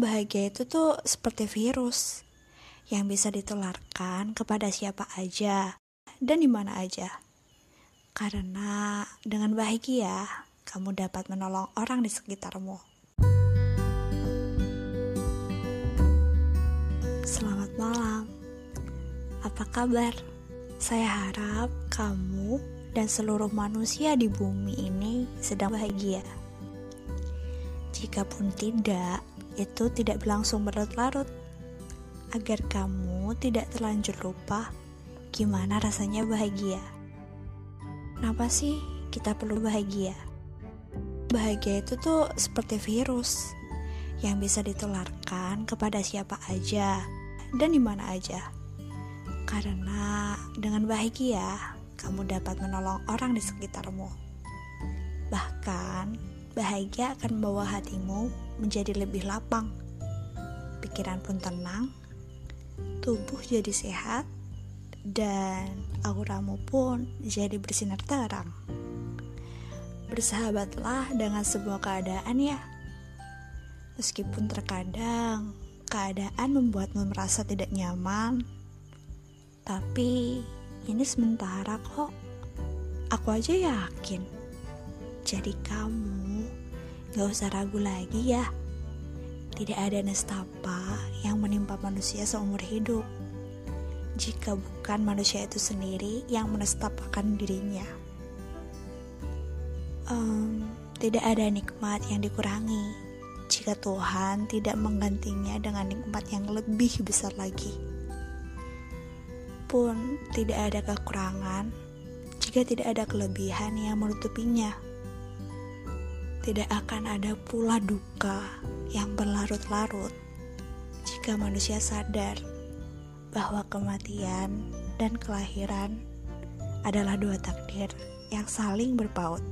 Bahagia itu tuh seperti virus yang bisa ditularkan kepada siapa aja dan di mana aja. Karena dengan bahagia, kamu dapat menolong orang di sekitarmu. Selamat malam. Apa kabar? Saya harap kamu dan seluruh manusia di bumi ini sedang bahagia. Jikapun tidak, itu tidak berlangsung berlarut-larut. Agar kamu tidak terlanjur lupa gimana rasanya bahagia. Kenapa sih kita perlu bahagia? Bahagia itu tuh seperti virus yang bisa ditularkan kepada siapa aja dan di mana aja. Karena dengan bahagia, kamu dapat menolong orang di sekitarmu. Bahkan, bahagia akan membawa hatimu menjadi lebih lapang, pikiran pun tenang, tubuh jadi sehat, dan auramu pun jadi bersinar terang. Bersahabatlah dengan sebuah keadaan ya. Meskipun terkadang keadaan membuatmu merasa tidak nyaman, tapi ini sementara kok. Aku aja yakin. Jadi kamu Gak usah ragu lagi ya. Tidak ada nestapa yang menimpa manusia seumur hidup. Jika bukan manusia itu sendiri yang menestapakan dirinya. Um, tidak ada nikmat yang dikurangi jika Tuhan tidak menggantinya dengan nikmat yang lebih besar lagi. Pun tidak ada kekurangan jika tidak ada kelebihan yang menutupinya tidak akan ada pula duka yang berlarut-larut jika manusia sadar bahwa kematian dan kelahiran adalah dua takdir yang saling berpaut.